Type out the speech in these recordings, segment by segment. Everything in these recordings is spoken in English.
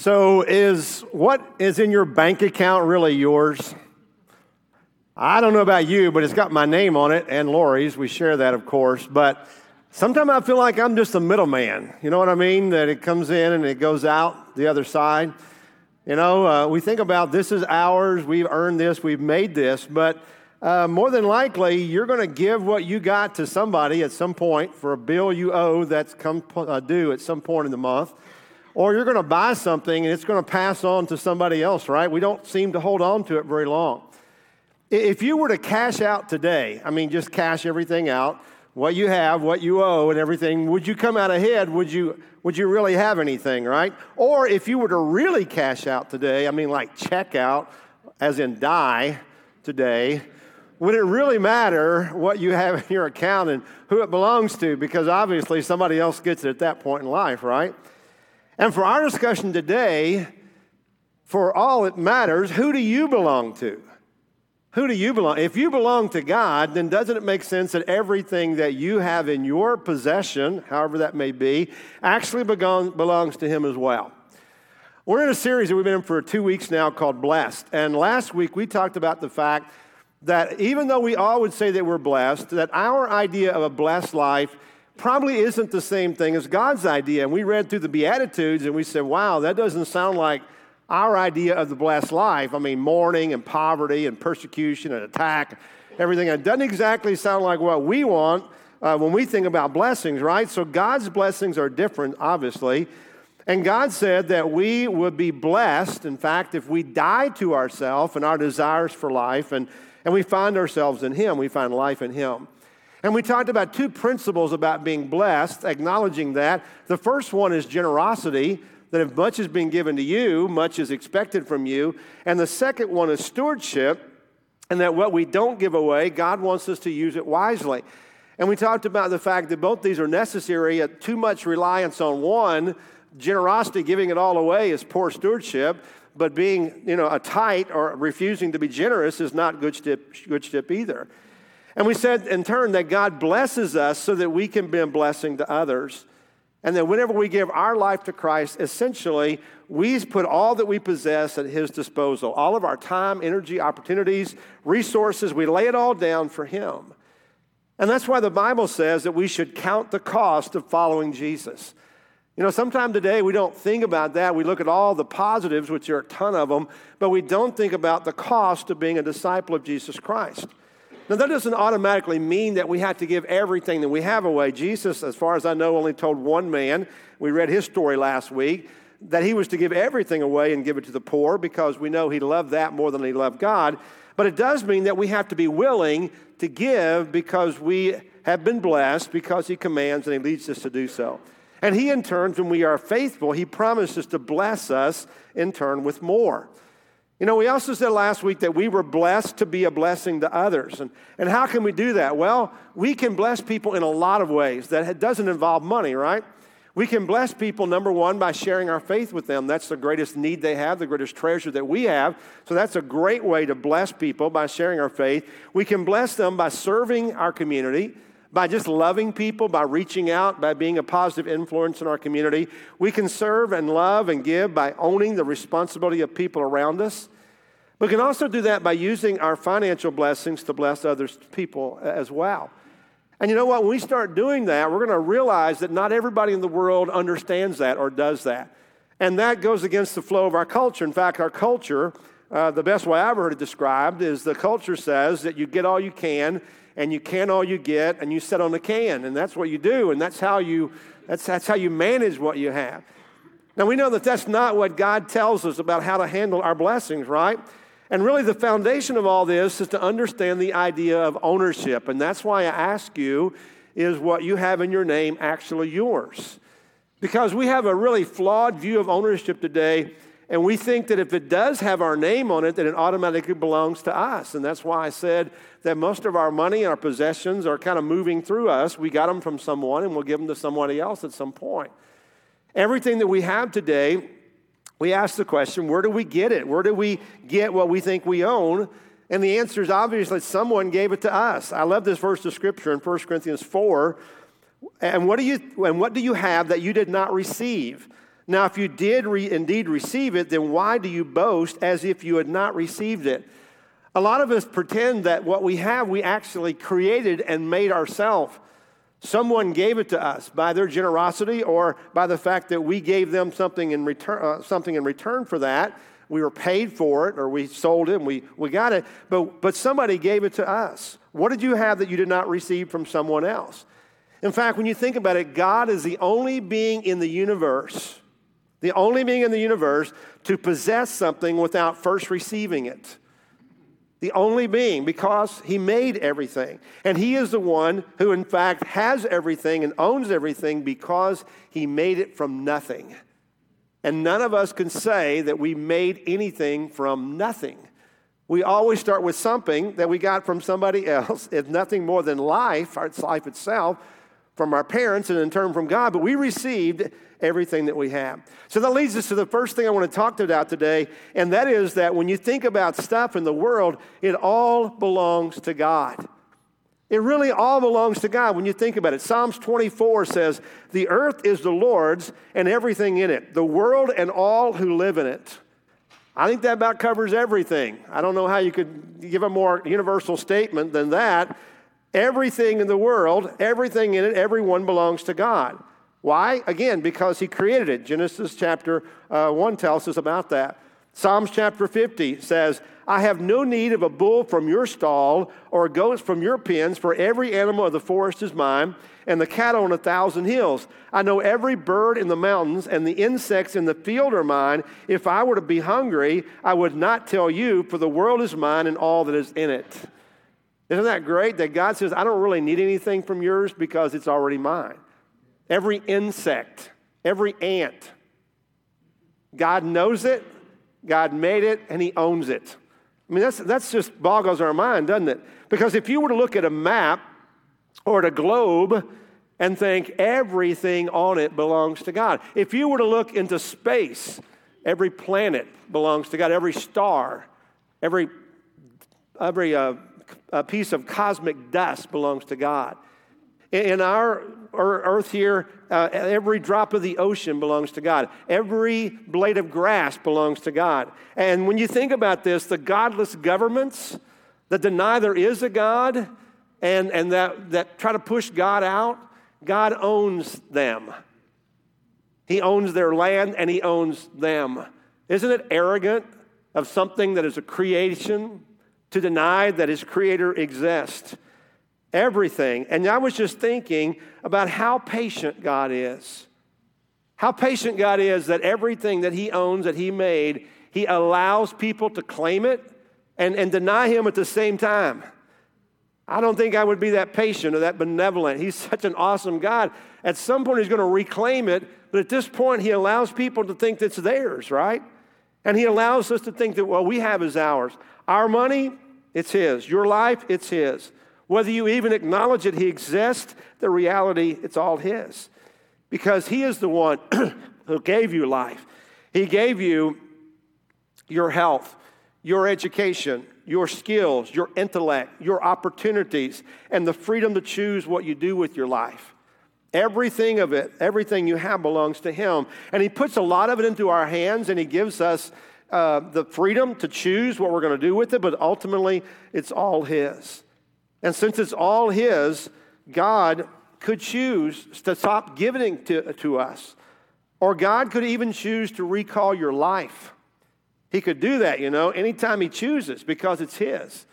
So, is what is in your bank account really yours? I don't know about you, but it's got my name on it and Lori's. We share that, of course. But sometimes I feel like I'm just a middleman. You know what I mean? That it comes in and it goes out the other side. You know, uh, we think about this is ours, we've earned this, we've made this, but uh, more than likely, you're going to give what you got to somebody at some point for a bill you owe that's come uh, due at some point in the month or you're going to buy something and it's going to pass on to somebody else, right? We don't seem to hold on to it very long. If you were to cash out today, I mean, just cash everything out, what you have, what you owe, and everything, would you come out ahead? Would you, would you really have anything, right? Or if you were to really cash out today, I mean, like check out, as in die today, would it really matter what you have in your account and who it belongs to? Because obviously somebody else gets it at that point in life, right? And for our discussion today, for all it matters, who do you belong to? Who do you belong? If you belong to God, then doesn't it make sense that everything that you have in your possession, however that may be, actually belongs to Him as well? We're in a series that we've been in for two weeks now called Blessed. And last week we talked about the fact that even though we all would say that we're blessed, that our idea of a blessed life probably isn't the same thing as God's idea. And we read through the Beatitudes and we said, wow, that doesn't sound like our idea of the blessed life. I mean, mourning and poverty and persecution and attack, everything. It doesn't exactly sound like what we want uh, when we think about blessings, right? So God's blessings are different, obviously. And God said that we would be blessed, in fact, if we die to ourselves and our desires for life and, and we find ourselves in Him, we find life in Him. And we talked about two principles about being blessed, acknowledging that. The first one is generosity, that if much is being given to you, much is expected from you. And the second one is stewardship, and that what we don't give away, God wants us to use it wisely. And we talked about the fact that both these are necessary. Too much reliance on one, generosity, giving it all away, is poor stewardship. But being, you know, a tight or refusing to be generous is not good step, good step either. And we said in turn that God blesses us so that we can be a blessing to others. And that whenever we give our life to Christ, essentially, we put all that we possess at His disposal all of our time, energy, opportunities, resources, we lay it all down for Him. And that's why the Bible says that we should count the cost of following Jesus. You know, sometime today we don't think about that. We look at all the positives, which are a ton of them, but we don't think about the cost of being a disciple of Jesus Christ. Now, that doesn't automatically mean that we have to give everything that we have away. Jesus, as far as I know, only told one man, we read his story last week, that he was to give everything away and give it to the poor because we know he loved that more than he loved God. But it does mean that we have to be willing to give because we have been blessed, because he commands and he leads us to do so. And he, in turn, when we are faithful, he promises to bless us in turn with more. You know, we also said last week that we were blessed to be a blessing to others. And, and how can we do that? Well, we can bless people in a lot of ways that doesn't involve money, right? We can bless people, number one, by sharing our faith with them. That's the greatest need they have, the greatest treasure that we have. So that's a great way to bless people by sharing our faith. We can bless them by serving our community by just loving people, by reaching out, by being a positive influence in our community. We can serve and love and give by owning the responsibility of people around us. We can also do that by using our financial blessings to bless other people as well. And you know what? When we start doing that, we're going to realize that not everybody in the world understands that or does that. And that goes against the flow of our culture. In fact, our culture, uh, the best way I've heard it described is the culture says that you get all you can and you can all you get and you sit on the can and that's what you do and that's how you that's, that's how you manage what you have. Now we know that that's not what god tells us about how to handle our blessings right? And really the foundation of all this is to understand the idea of ownership and that's why i ask you is what you have in your name actually yours? Because we have a really flawed view of ownership today and we think that if it does have our name on it, that it automatically belongs to us. And that's why I said that most of our money and our possessions are kind of moving through us. We got them from someone and we'll give them to somebody else at some point. Everything that we have today, we ask the question where do we get it? Where do we get what we think we own? And the answer is obviously someone gave it to us. I love this verse of scripture in 1 Corinthians 4. And what do you, and what do you have that you did not receive? Now, if you did re- indeed receive it, then why do you boast as if you had not received it? A lot of us pretend that what we have, we actually created and made ourselves. Someone gave it to us by their generosity or by the fact that we gave them something in return, uh, something in return for that. We were paid for it or we sold it and we, we got it, but, but somebody gave it to us. What did you have that you did not receive from someone else? In fact, when you think about it, God is the only being in the universe the only being in the universe to possess something without first receiving it. The only being because he made everything. And he is the one who, in fact, has everything and owns everything because he made it from nothing. And none of us can say that we made anything from nothing. We always start with something that we got from somebody else. It's nothing more than life, it's life itself, from our parents and in turn from God, but we received everything that we have. So that leads us to the first thing I want to talk about today, and that is that when you think about stuff in the world, it all belongs to God. It really all belongs to God when you think about it. Psalms 24 says, The earth is the Lord's and everything in it, the world and all who live in it. I think that about covers everything. I don't know how you could give a more universal statement than that. Everything in the world, everything in it, everyone belongs to God. Why? Again, because He created it. Genesis chapter uh, 1 tells us about that. Psalms chapter 50 says, I have no need of a bull from your stall or a goat from your pens, for every animal of the forest is mine, and the cattle on a thousand hills. I know every bird in the mountains, and the insects in the field are mine. If I were to be hungry, I would not tell you, for the world is mine and all that is in it. Isn't that great that God says, I don't really need anything from yours because it's already mine? Every insect, every ant, God knows it, God made it, and He owns it. I mean, that's, that's just boggles our mind, doesn't it? Because if you were to look at a map or at a globe and think everything on it belongs to God, if you were to look into space, every planet belongs to God, every star, every, every uh, a piece of cosmic dust belongs to God. In our earth here, uh, every drop of the ocean belongs to God. Every blade of grass belongs to God. And when you think about this, the godless governments that deny there is a God and, and that, that try to push God out, God owns them. He owns their land and He owns them. Isn't it arrogant of something that is a creation to deny that his creator exists. Everything. And I was just thinking about how patient God is. How patient God is that everything that he owns, that he made, he allows people to claim it and, and deny him at the same time. I don't think I would be that patient or that benevolent. He's such an awesome God. At some point, he's going to reclaim it, but at this point, he allows people to think that's theirs, right? And he allows us to think that what we have is ours. Our money, it's His. Your life, it's His. Whether you even acknowledge that He exists, the reality, it's all His. Because He is the one who gave you life. He gave you your health, your education, your skills, your intellect, your opportunities, and the freedom to choose what you do with your life. Everything of it, everything you have belongs to Him. And He puts a lot of it into our hands and He gives us uh, the freedom to choose what we're going to do with it, but ultimately it's all His. And since it's all His, God could choose to stop giving to, to us. Or God could even choose to recall your life. He could do that, you know, anytime He chooses because it's His.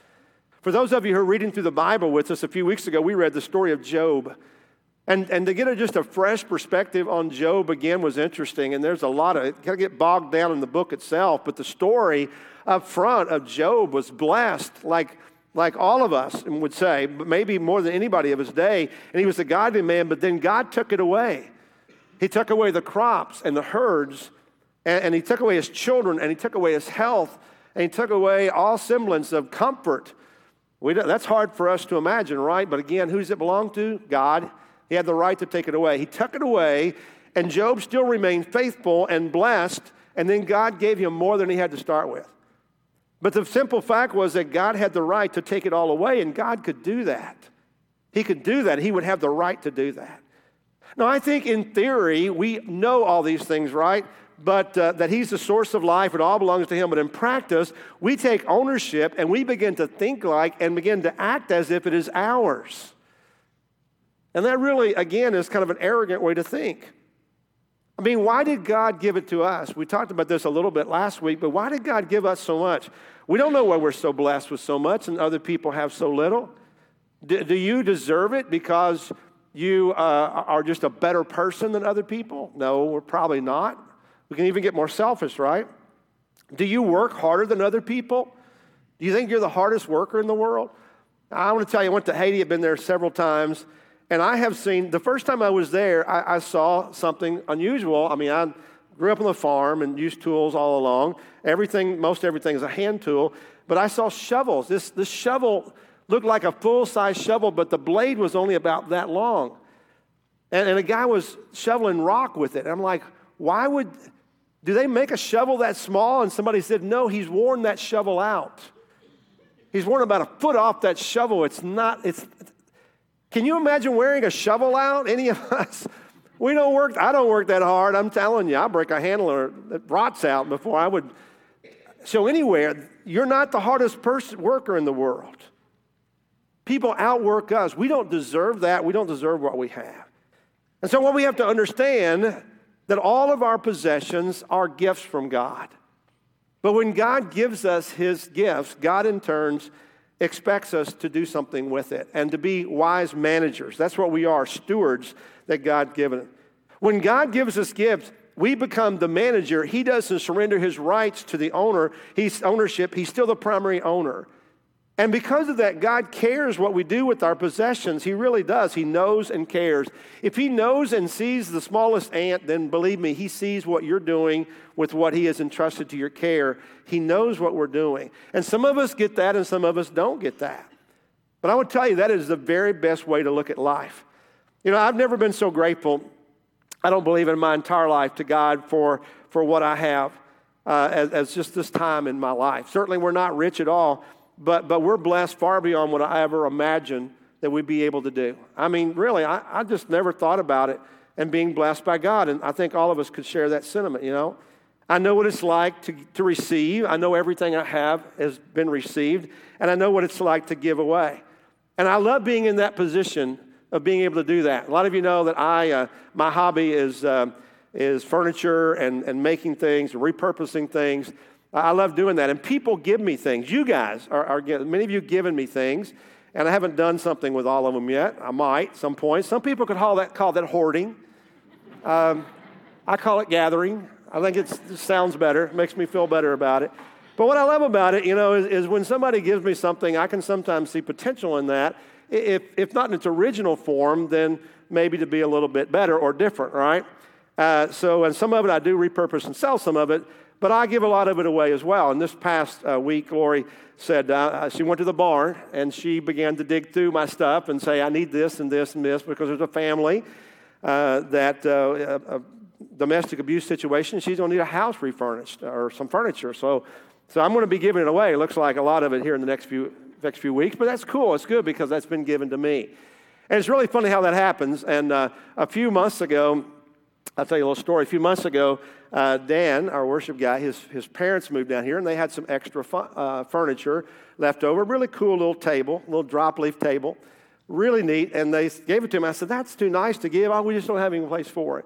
For those of you who are reading through the Bible with us, a few weeks ago, we read the story of Job. And, and to get a, just a fresh perspective on Job again was interesting. And there's a lot of it, kind of get bogged down in the book itself. But the story up front of Job was blessed, like, like all of us would say, but maybe more than anybody of his day. And he was a godly man, but then God took it away. He took away the crops and the herds, and, and he took away his children, and he took away his health, and he took away all semblance of comfort. That's hard for us to imagine, right? But again, who does it belong to? God. He had the right to take it away. He took it away, and Job still remained faithful and blessed, and then God gave him more than he had to start with. But the simple fact was that God had the right to take it all away, and God could do that. He could do that. He would have the right to do that. Now, I think in theory, we know all these things, right? But uh, that He's the source of life, it all belongs to Him. But in practice, we take ownership and we begin to think like and begin to act as if it is ours. And that really, again, is kind of an arrogant way to think. I mean, why did God give it to us? We talked about this a little bit last week, but why did God give us so much? We don't know why we're so blessed with so much and other people have so little. Do, do you deserve it because you uh, are just a better person than other people? No, we're probably not. We can even get more selfish, right? Do you work harder than other people? Do you think you're the hardest worker in the world? I want to tell you, I went to Haiti, I've been there several times, and I have seen, the first time I was there, I, I saw something unusual. I mean, I grew up on the farm and used tools all along. Everything, most everything is a hand tool, but I saw shovels. This, this shovel looked like a full size shovel, but the blade was only about that long. And, and a guy was shoveling rock with it. And I'm like, why would, do they make a shovel that small? And somebody said, no, he's worn that shovel out. He's worn about a foot off that shovel. It's not, it's, can you imagine wearing a shovel out? Any of us? We don't work, I don't work that hard. I'm telling you, I break a handle or it rots out before I would. So, anywhere, you're not the hardest person, worker in the world. People outwork us. We don't deserve that. We don't deserve what we have. And so, what we have to understand that all of our possessions are gifts from God. But when God gives us his gifts, God in turns expects us to do something with it and to be wise managers. That's what we are, stewards that God given. When God gives us gifts, we become the manager. He doesn't surrender his rights to the owner. He's ownership. He's still the primary owner. And because of that, God cares what we do with our possessions. He really does. He knows and cares. If He knows and sees the smallest ant, then believe me, He sees what you're doing with what He has entrusted to your care. He knows what we're doing. And some of us get that, and some of us don't get that. But I would tell you that is the very best way to look at life. You know, I've never been so grateful, I don't believe in my entire life, to God for, for what I have uh, as, as just this time in my life. Certainly, we're not rich at all but, but we're blessed far beyond what I ever imagined that we'd be able to do. I mean, really, I, I just never thought about it and being blessed by God. And I think all of us could share that sentiment, you know. I know what it's like to, to receive. I know everything I have has been received. And I know what it's like to give away. And I love being in that position of being able to do that. A lot of you know that I, uh, my hobby is, uh, is furniture and, and making things, repurposing things. I love doing that. And people give me things. You guys are, are many of you given me things, and I haven't done something with all of them yet. I might some point. Some people could call that, call that hoarding. Um, I call it gathering. I think it sounds better, it makes me feel better about it. But what I love about it, you know, is, is when somebody gives me something, I can sometimes see potential in that. If, if not in its original form, then maybe to be a little bit better or different, right? Uh, so, and some of it I do repurpose and sell some of it, but I give a lot of it away as well. And this past uh, week, Lori said uh, uh, she went to the barn and she began to dig through my stuff and say, I need this and this and this because there's a family uh, that uh, a domestic abuse situation. She's going to need a house refurnished or some furniture. So, so I'm going to be giving it away. It looks like a lot of it here in the next few, next few weeks, but that's cool. It's good because that's been given to me. And it's really funny how that happens. And uh, a few months ago, I'll tell you a little story. A few months ago, uh, Dan, our worship guy, his, his parents moved down here and they had some extra fu- uh, furniture left over. Really cool little table, little drop leaf table. Really neat. And they gave it to him. I said, That's too nice to give. Oh, we just don't have any place for it.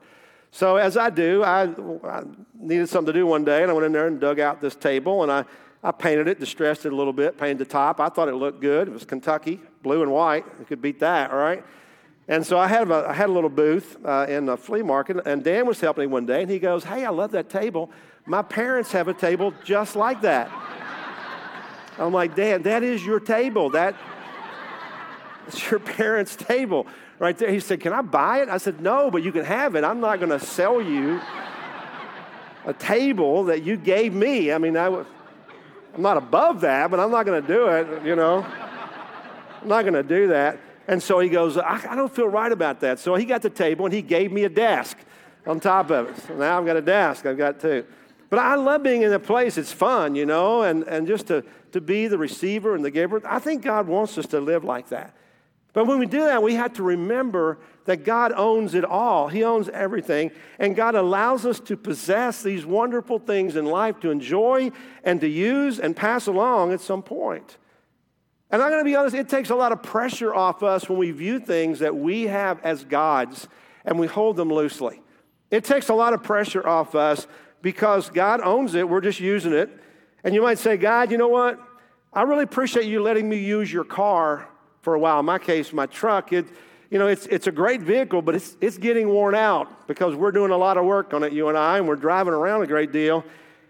So, as I do, I, I needed something to do one day and I went in there and dug out this table and I, I painted it, distressed it a little bit, painted the top. I thought it looked good. It was Kentucky, blue and white. You could beat that, all right? And so I had a, I had a little booth uh, in a flea market, and Dan was helping me one day, and he goes, Hey, I love that table. My parents have a table just like that. I'm like, Dan, that is your table. That, it's your parents' table right there. He said, Can I buy it? I said, No, but you can have it. I'm not going to sell you a table that you gave me. I mean, I, am not above that, but I'm not going to do it, you know. I'm not going to do that. And so he goes, I, I, don't feel right about that. So he got the table and he gave me a desk on top of it. So now I've got a desk, I've got two. But I love being in a place, it's fun, you know, and, and just to, to be the receiver and the giver. I think God wants us to live like that. But when we do that, we have to remember that God owns it all. He owns everything. And God allows us to possess these wonderful things in life to enjoy and to use and pass along at some point. And I'm going to be honest, it takes a lot of pressure off us when we view things that we have as God's and we hold them loosely. It takes a lot of pressure off us because God owns it. We're just using it. And you might say, God, you know what? I really appreciate you letting me use your car for a while. In my case, my truck, it, you know, it's, it's a great vehicle, but it's, it's getting worn out because we're doing a lot of work on it, you and I, and we're driving around a great deal.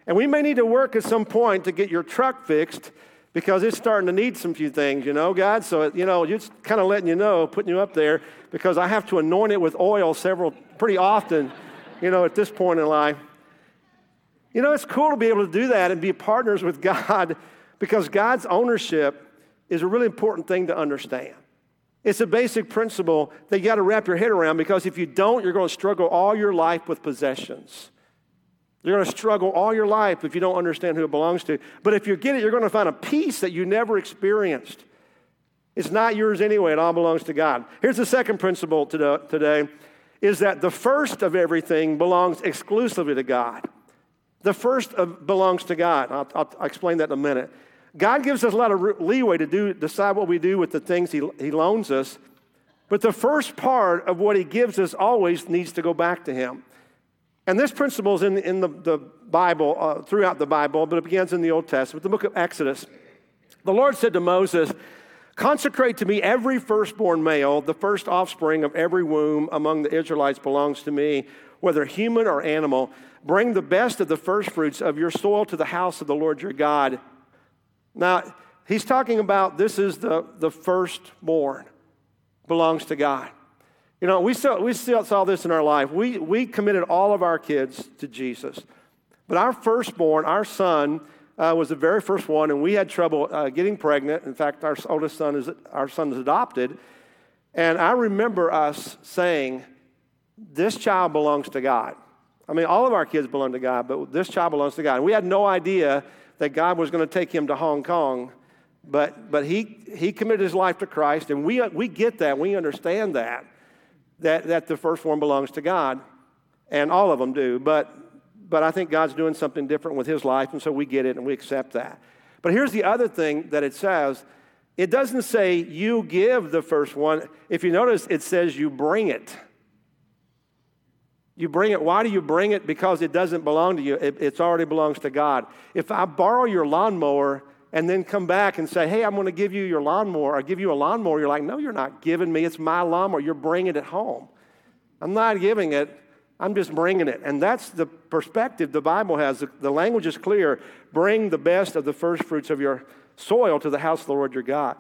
And we may need to work at some point to get your truck fixed because it's starting to need some few things, you know, God. So, you know, just kind of letting you know, putting you up there because I have to anoint it with oil several, pretty often, you know, at this point in life. You know, it's cool to be able to do that and be partners with God because God's ownership is a really important thing to understand. It's a basic principle that you got to wrap your head around because if you don't, you're going to struggle all your life with possessions. You're going to struggle all your life if you don't understand who it belongs to. But if you get it, you're going to find a peace that you never experienced. It's not yours anyway, it all belongs to God. Here's the second principle today is that the first of everything belongs exclusively to God. The first of, belongs to God. I'll, I'll, I'll, explain that in a minute. God gives us a lot of leeway to do, decide what we do with the things he, he loans us, but the first part of what He gives us always needs to go back to Him. And this principle is in, in the, the Bible, uh, throughout the Bible, but it begins in the Old Testament, the book of Exodus. The Lord said to Moses, Consecrate to me every firstborn male, the first offspring of every womb among the Israelites belongs to me, whether human or animal. Bring the best of the firstfruits of your soil to the house of the Lord your God. Now, he's talking about this is the, the firstborn, belongs to God. You know, we, saw, we still saw this in our life. We, we committed all of our kids to Jesus. But our firstborn, our son, uh, was the very first one, and we had trouble uh, getting pregnant. In fact, our oldest son is our son is adopted, and I remember us saying, "This child belongs to God." I mean, all of our kids belong to God, but this child belongs to God. And we had no idea that God was going to take him to Hong Kong, but but he he committed his life to Christ, and we we get that, we understand that that, that the first one belongs to God, and all of them do. But, but I think God's doing something different with his life, and so we get it and we accept that. But here's the other thing that it says it doesn't say you give the first one. If you notice, it says you bring it. You bring it. Why do you bring it? Because it doesn't belong to you. It already belongs to God. If I borrow your lawnmower and then come back and say, hey, I'm going to give you your lawnmower, I give you a lawnmower, you're like, no, you're not giving me. It's my lawnmower. You're bringing it home. I'm not giving it. I'm just bringing it. And that's the perspective the Bible has. The, the language is clear. Bring the best of the first fruits of your soil to the house of the Lord your God.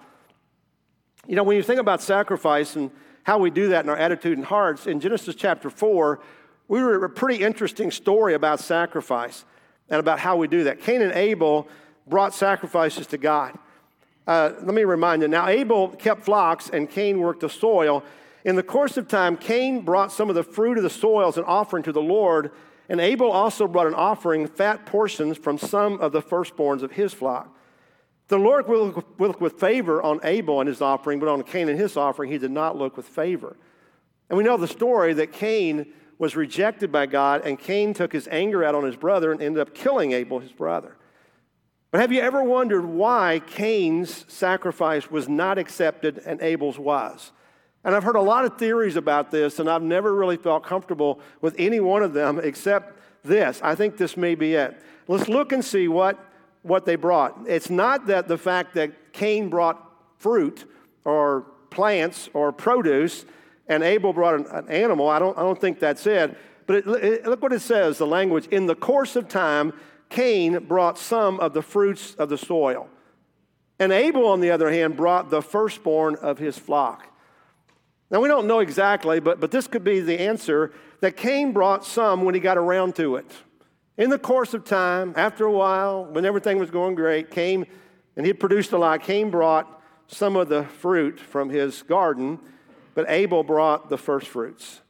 You know, when you think about sacrifice and how we do that in our attitude and hearts, in Genesis chapter 4, we were a pretty interesting story about sacrifice and about how we do that. Cain and Abel brought sacrifices to God. Uh, let me remind you now, Abel kept flocks and Cain worked the soil. In the course of time, Cain brought some of the fruit of the soil as an offering to the Lord, and Abel also brought an offering, fat portions from some of the firstborns of his flock. The Lord will look with favor on Abel and his offering, but on Cain and his offering, he did not look with favor. And we know the story that Cain was rejected by God, and Cain took his anger out on his brother and ended up killing Abel, his brother. But have you ever wondered why Cain's sacrifice was not accepted and Abel's was? And I've heard a lot of theories about this, and I've never really felt comfortable with any one of them except this. I think this may be it. Let's look and see what, what they brought. It's not that the fact that Cain brought fruit or plants or produce and Abel brought an, an animal. I don't, I don't think that's it. But it, it, look what it says the language. In the course of time, Cain brought some of the fruits of the soil. And Abel, on the other hand, brought the firstborn of his flock. Now, we don't know exactly, but, but this could be the answer that Cain brought some when he got around to it. In the course of time, after a while, when everything was going great, Cain, and he produced a lot, Cain brought some of the fruit from his garden, but Abel brought the first fruits.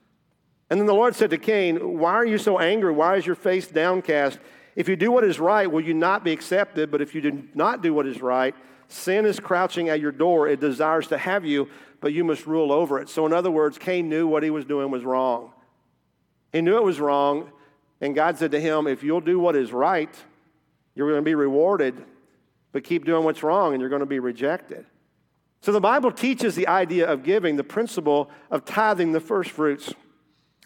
And then the Lord said to Cain, Why are you so angry? Why is your face downcast? If you do what is right, will you not be accepted? But if you do not do what is right, sin is crouching at your door. It desires to have you, but you must rule over it. So, in other words, Cain knew what he was doing was wrong. He knew it was wrong, and God said to him, If you'll do what is right, you're going to be rewarded, but keep doing what's wrong, and you're going to be rejected. So, the Bible teaches the idea of giving, the principle of tithing the first fruits.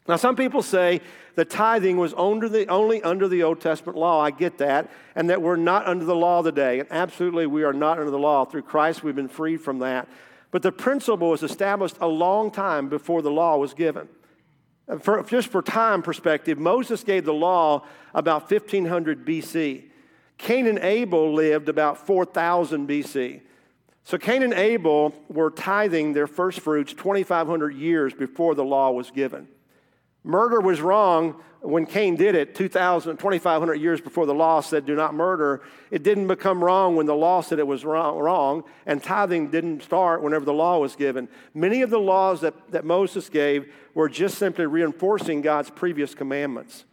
Now, some people say the tithing was under the, only under the Old Testament law. I get that. And that we're not under the law today. And absolutely, we are not under the law. Through Christ, we've been freed from that. But the principle was established a long time before the law was given. For, just for time perspective, Moses gave the law about 1500 BC. Cain and Abel lived about 4000 BC. So Cain and Abel were tithing their first fruits 2,500 years before the law was given. Murder was wrong when Cain did it 2,000, 2,500 years before the law said, do not murder. It didn't become wrong when the law said it was wrong, and tithing didn't start whenever the law was given. Many of the laws that, that Moses gave were just simply reinforcing God's previous commandments.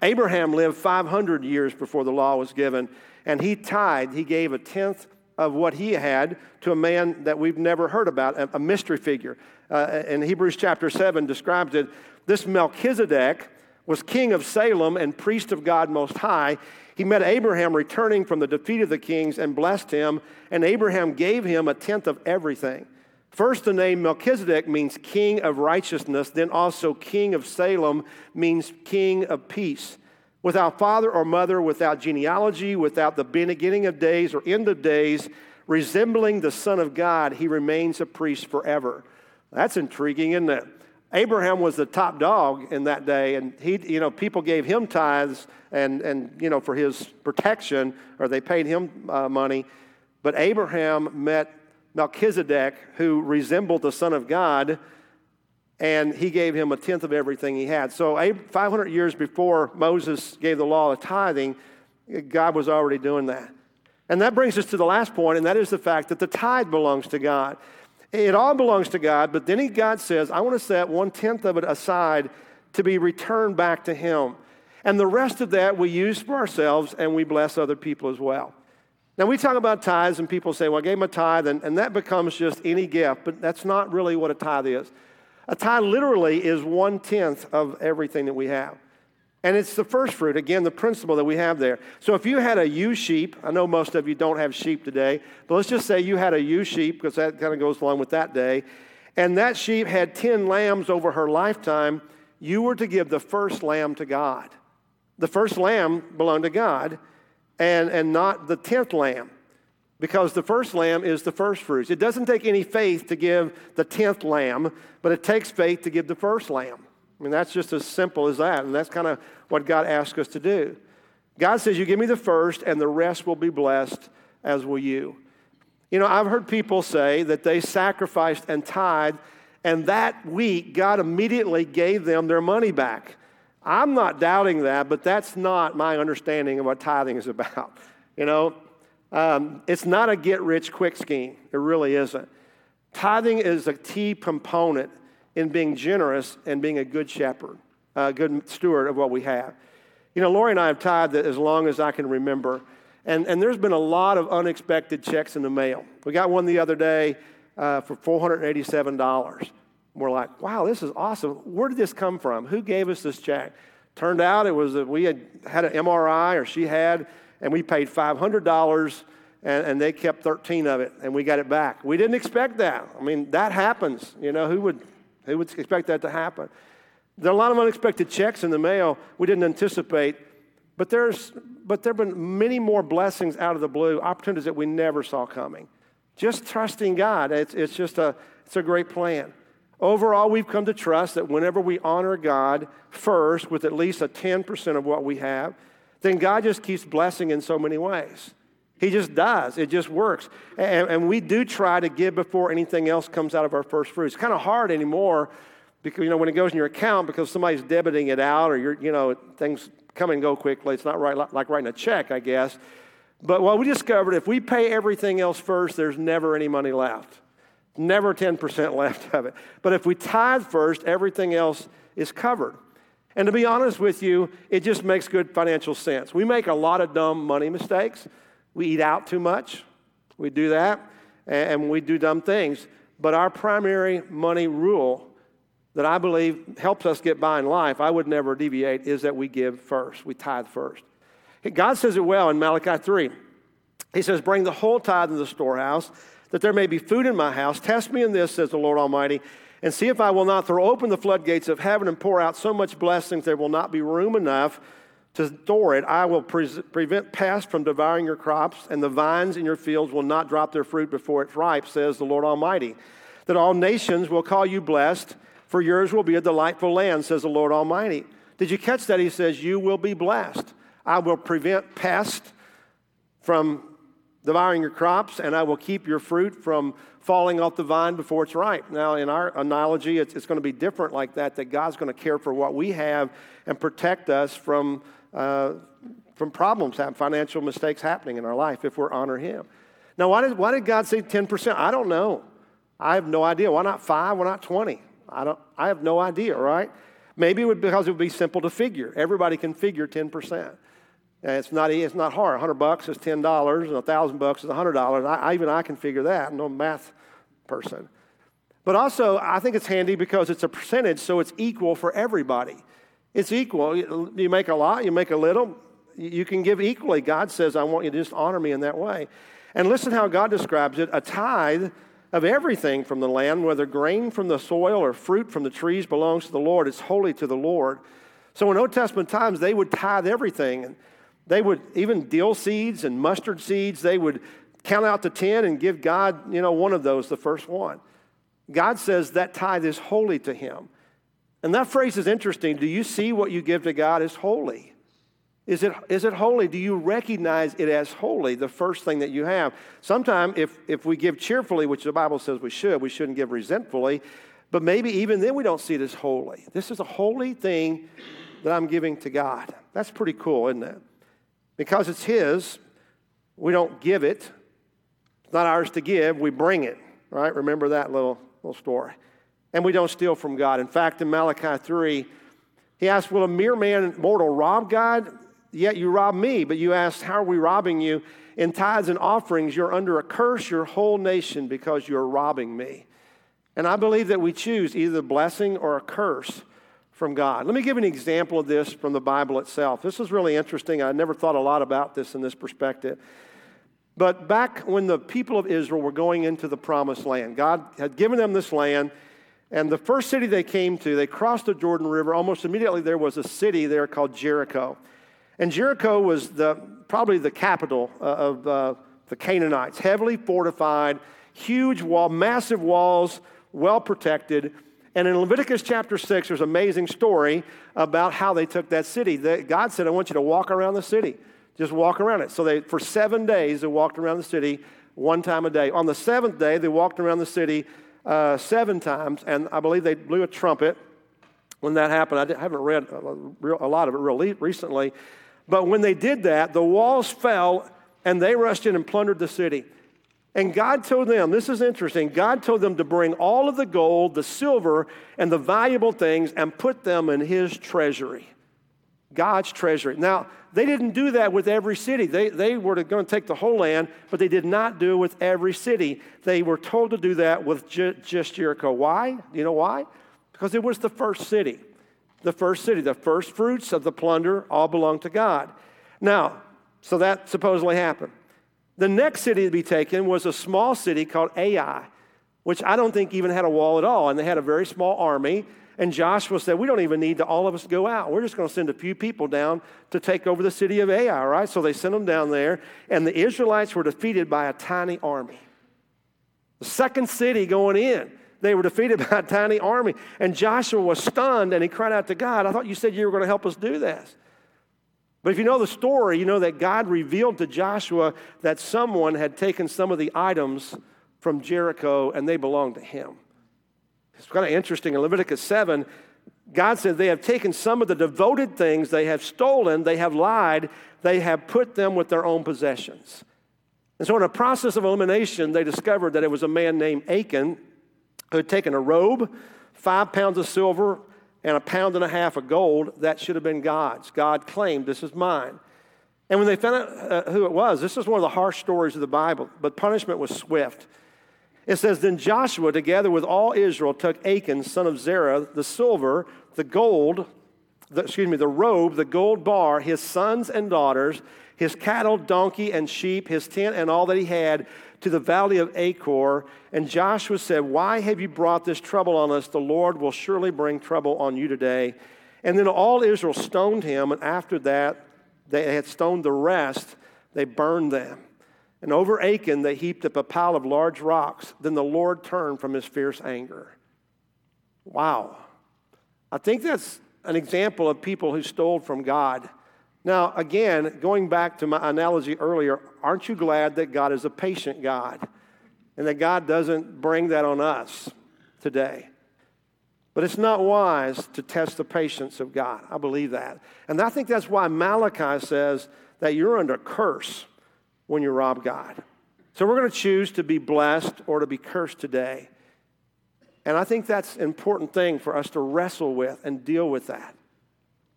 Abraham lived 500 years before the law was given, and he tithed. He gave a tenth of what he had to a man that we've never heard about, a, mystery figure. Uh, in Hebrews chapter 7 describes it this Melchizedek was king of Salem and priest of God Most High. He met Abraham returning from the defeat of the kings and blessed him, and Abraham gave him a tenth of everything. First, the name Melchizedek means king of righteousness, then also king of Salem means king of peace. Without father or mother, without genealogy, without the beginning of days or end of days, resembling the Son of God, he remains a priest forever. That's intriguing, isn't it? Abraham was the top dog in that day, and he, you know, people gave him tithes and, and you know, for his protection, or they paid him uh, money. But Abraham met Melchizedek, who resembled the Son of God, and he gave him a tenth of everything he had. So, 500 years before Moses gave the law of tithing, God was already doing that. And that brings us to the last point, and that is the fact that the tithe belongs to God. It all belongs to God, but then he, God says, I want to set one tenth of it aside to be returned back to Him. And the rest of that we use for ourselves and we bless other people as well. Now, we talk about tithes, and people say, Well, I gave him a tithe, and, and that becomes just any gift, but that's not really what a tithe is. A tithe literally is one tenth of everything that we have. And it's the first fruit, again, the principle that we have there. So if you had a ewe sheep, I know most of you don't have sheep today, but let's just say you had a ewe sheep, because that kind of goes along with that day, and that sheep had 10 lambs over her lifetime, you were to give the first lamb to God. The first lamb belonged to God, and, and not the 10th lamb, because the first lamb is the first fruits. It doesn't take any faith to give the 10th lamb, but it takes faith to give the first lamb. I mean, that's just as simple as that. And that's kind of what God asks us to do. God says, You give me the first, and the rest will be blessed, as will you. You know, I've heard people say that they sacrificed and tithed, and that week, God immediately gave them their money back. I'm not doubting that, but that's not my understanding of what tithing is about. You know, um, it's not a get rich quick scheme, it really isn't. Tithing is a key component in being generous and being a good shepherd, a good steward of what we have. You know, Lori and I have tithed as long as I can remember. And, and there's been a lot of unexpected checks in the mail. We got one the other day uh, for $487. We're like, wow, this is awesome. Where did this come from? Who gave us this check? Turned out it was that we had had an MRI, or she had, and we paid $500 and, and, they kept 13 of it and we got it back. We didn't expect that. I mean, that happens. You know, who would who would expect that to happen? There are a lot of unexpected checks in the mail we didn't anticipate, but, there's, but there have been many more blessings out of the blue, opportunities that we never saw coming. Just trusting God, it's, it's just a, it's a great plan. Overall, we've come to trust that whenever we honor God first with at least a 10% of what we have, then God just keeps blessing in so many ways. He just does. It just works. And, and, we do try to give before anything else comes out of our first fruits. It's kind of hard anymore because, you know, when it goes in your account because somebody's debiting it out or, you're, you know, things come and go quickly. It's not right, like writing a check, I guess. But what we discovered, if we pay everything else first, there's never any money left. Never 10% left of it. But if we tithe first, everything else is covered. And to be honest with you, it just makes good financial sense. We make a lot of dumb money mistakes. We eat out too much. We do that, and we do dumb things. But our primary money rule that I believe helps us get by in life, I would never deviate, is that we give first. We tithe first. God says it well in Malachi 3. He says, Bring the whole tithe into the storehouse, that there may be food in my house. Test me in this, says the Lord Almighty, and see if I will not throw open the floodgates of heaven and pour out so much blessings there will not be room enough to store it. I will pre- prevent pests from devouring your crops, and the vines in your fields will not drop their fruit before it's ripe, says the Lord Almighty. That all nations will call you blessed, for yours will be a delightful land, says the Lord Almighty. Did you catch that? He says, You will be blessed. I will prevent pests from devouring your crops, and I will keep your fruit from falling off the vine before it's ripe. Now, in our analogy, it's, it's going to be different like that, that God's going to care for what we have and protect us from, uh, from problems, financial mistakes happening in our life if we're honor Him. Now, why did, why did God say 10%? I don't know. I have no idea. Why not five? Why not 20? I, don't, I have no idea, right? Maybe it would, because it would be simple to figure. Everybody can figure 10%. And it's not, it's not hard. 100 bucks is $10 and 1,000 bucks is $100. I, even I can figure that. I'm no math person. But also, I think it's handy because it's a percentage, so it's equal for everybody. It's equal. You make a lot, you make a little, you can give equally. God says, I want you to just honor me in that way. And listen how God describes it a tithe of everything from the land, whether grain from the soil or fruit from the trees, belongs to the Lord. It's holy to the Lord. So in Old Testament times, they would tithe everything. They would, even dill seeds and mustard seeds, they would count out to 10 and give God, you know, one of those, the first one. God says that tithe is holy to him. And that phrase is interesting. Do you see what you give to God as holy? Is it, is it holy? Do you recognize it as holy, the first thing that you have? Sometimes, if, if we give cheerfully, which the Bible says we should, we shouldn't give resentfully, but maybe even then we don't see it as holy. This is a holy thing that I'm giving to God. That's pretty cool, isn't it? Because it's His, we don't give it. It's not ours to give, we bring it, right? Remember that little, little story. And we don't steal from God. In fact, in Malachi 3, he asked, Will a mere man, mortal, rob God? Yet you rob me. But you asked, How are we robbing you? In tithes and offerings, you're under a curse, your whole nation, because you're robbing me. And I believe that we choose either the blessing or a curse from God. Let me give an example of this from the Bible itself. This is really interesting. I never thought a lot about this in this perspective. But back when the people of Israel were going into the promised land, God had given them this land, and the first city they came to, they crossed the Jordan River. Almost immediately, there was a city there called Jericho. And Jericho was the, probably the capital uh, of uh, the Canaanites, heavily fortified, huge wall, massive walls, well protected. And in Leviticus chapter 6, there's an amazing story about how they took that city. God said, I want you to walk around the city. Just walk around it. So they, for seven days, they walked around the city one time a day. On the seventh day, they walked around the city uh, seven times, and I believe they blew a trumpet when that happened. I haven't read a lot of it real recently. But when they did that, the walls fell, and they rushed in and plundered the city. And God told them, this is interesting, God told them to bring all of the gold, the silver, and the valuable things and put them in His treasury. God's treasury. Now, they didn't do that with every city. They, they were going to take the whole land, but they did not do it with every city. They were told to do that with ju- just Jericho. Why? Do you know why? Because it was the first city. The first city, the first fruits of the plunder all belonged to God. Now, so that supposedly happened. The next city to be taken was a small city called Ai, which I don't think even had a wall at all. And they had a very small army. And Joshua said, We don't even need to all of us go out. We're just going to send a few people down to take over the city of Ai, right? So they sent them down there, and the Israelites were defeated by a tiny army. The second city going in, they were defeated by a tiny army. And Joshua was stunned and he cried out to God, I thought you said you were going to help us do this. But if you know the story, you know that God revealed to Joshua that someone had taken some of the items from Jericho and they belonged to him. It's kind of interesting. In Leviticus 7, God said, They have taken some of the devoted things they have stolen, they have lied, they have put them with their own possessions. And so, in a process of elimination, they discovered that it was a man named Achan who had taken a robe, five pounds of silver, and a pound and a half of gold that should have been God's. God claimed, This is mine. And when they found out uh, who it was, this is one of the harsh stories of the Bible, but punishment was swift. It says, Then Joshua, together with all Israel, took Achan, son of Zerah, the silver, the gold, the, excuse me, the robe, the gold bar, his sons and daughters, his cattle, donkey, and sheep, his tent, and all that he had, to the valley of Achor. And Joshua said, Why have you brought this trouble on us? The Lord will surely bring trouble on you today. And then all Israel stoned him, and after that, they had stoned the rest, they burned them. And over Achan, they heaped up a pile of large rocks. Then the Lord turned from his fierce anger. Wow. I think that's an example of people who stole from God. Now, again, going back to my analogy earlier, aren't you glad that God is a patient God and that God doesn't bring that on us today? But it's not wise to test the patience of God. I believe that. And I think that's why Malachi says that you're under curse when you rob God. So we're going to choose to be blessed or to be cursed today. And I think that's an important thing for us to wrestle with and deal with that.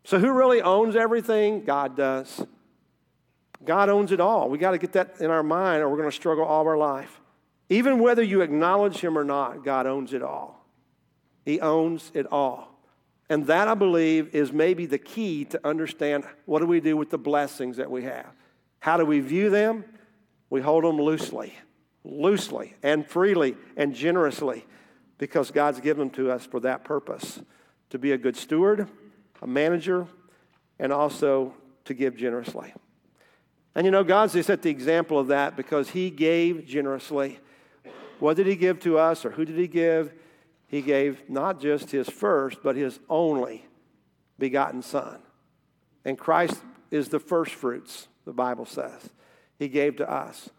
So, who really owns everything? God does. God owns it all. We got to get that in our mind or we're going to struggle all of our life. Even whether you acknowledge Him or not, God owns it all. He owns it all. And that, I believe, is maybe the key to understand what do we do with the blessings that we have. How do we view them? We hold them loosely, loosely and freely and generously because God's given them to us for that purpose to be a good steward, a manager, and also to give generously. And you know, God set the example of that because He gave generously. What did He give to us, or who did He give? He gave not just His first, but His only begotten Son. And Christ is the first fruits the Bible says. He gave to us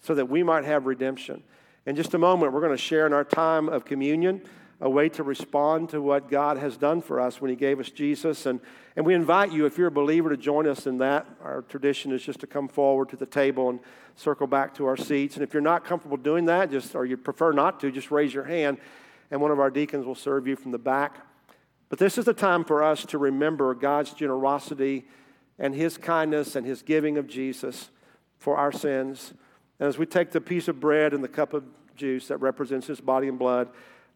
so that we might have redemption. In just a moment, we're going to share in our time of communion a way to respond to what God has done for us when He gave us Jesus. And, and we invite you, if you're a believer, to join us in that. Our tradition is just to come forward to the table and circle back to our seats. And if you're not comfortable doing that, just or you prefer not to, just raise your hand, and one of our deacons will serve you from the back. But this is the time for us to remember God's generosity and his kindness and his giving of Jesus for our sins. And as we take the piece of bread and the cup of juice that represents his body and blood,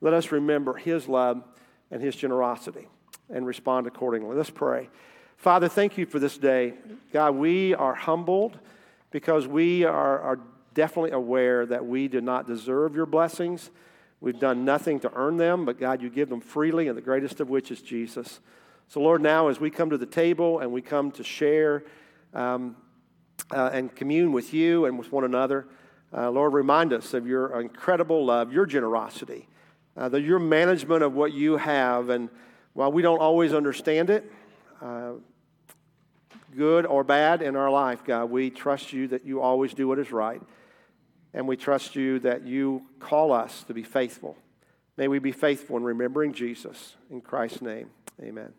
let us remember his love and his generosity and respond accordingly. Let's pray. Father, thank you for this day. God, we are humbled because we are, are definitely aware that we do not deserve your blessings. We've done nothing to earn them, but God, you give them freely, and the greatest of which is Jesus. So, Lord, now as we come to the table and we come to share um, uh, and commune with you and with one another, uh, Lord, remind us of your incredible love, your generosity, uh, the, your management of what you have. And while we don't always understand it, uh, good or bad in our life, God, we trust you that you always do what is right. And we trust you that you call us to be faithful. May we be faithful in remembering Jesus. In Christ's name, amen.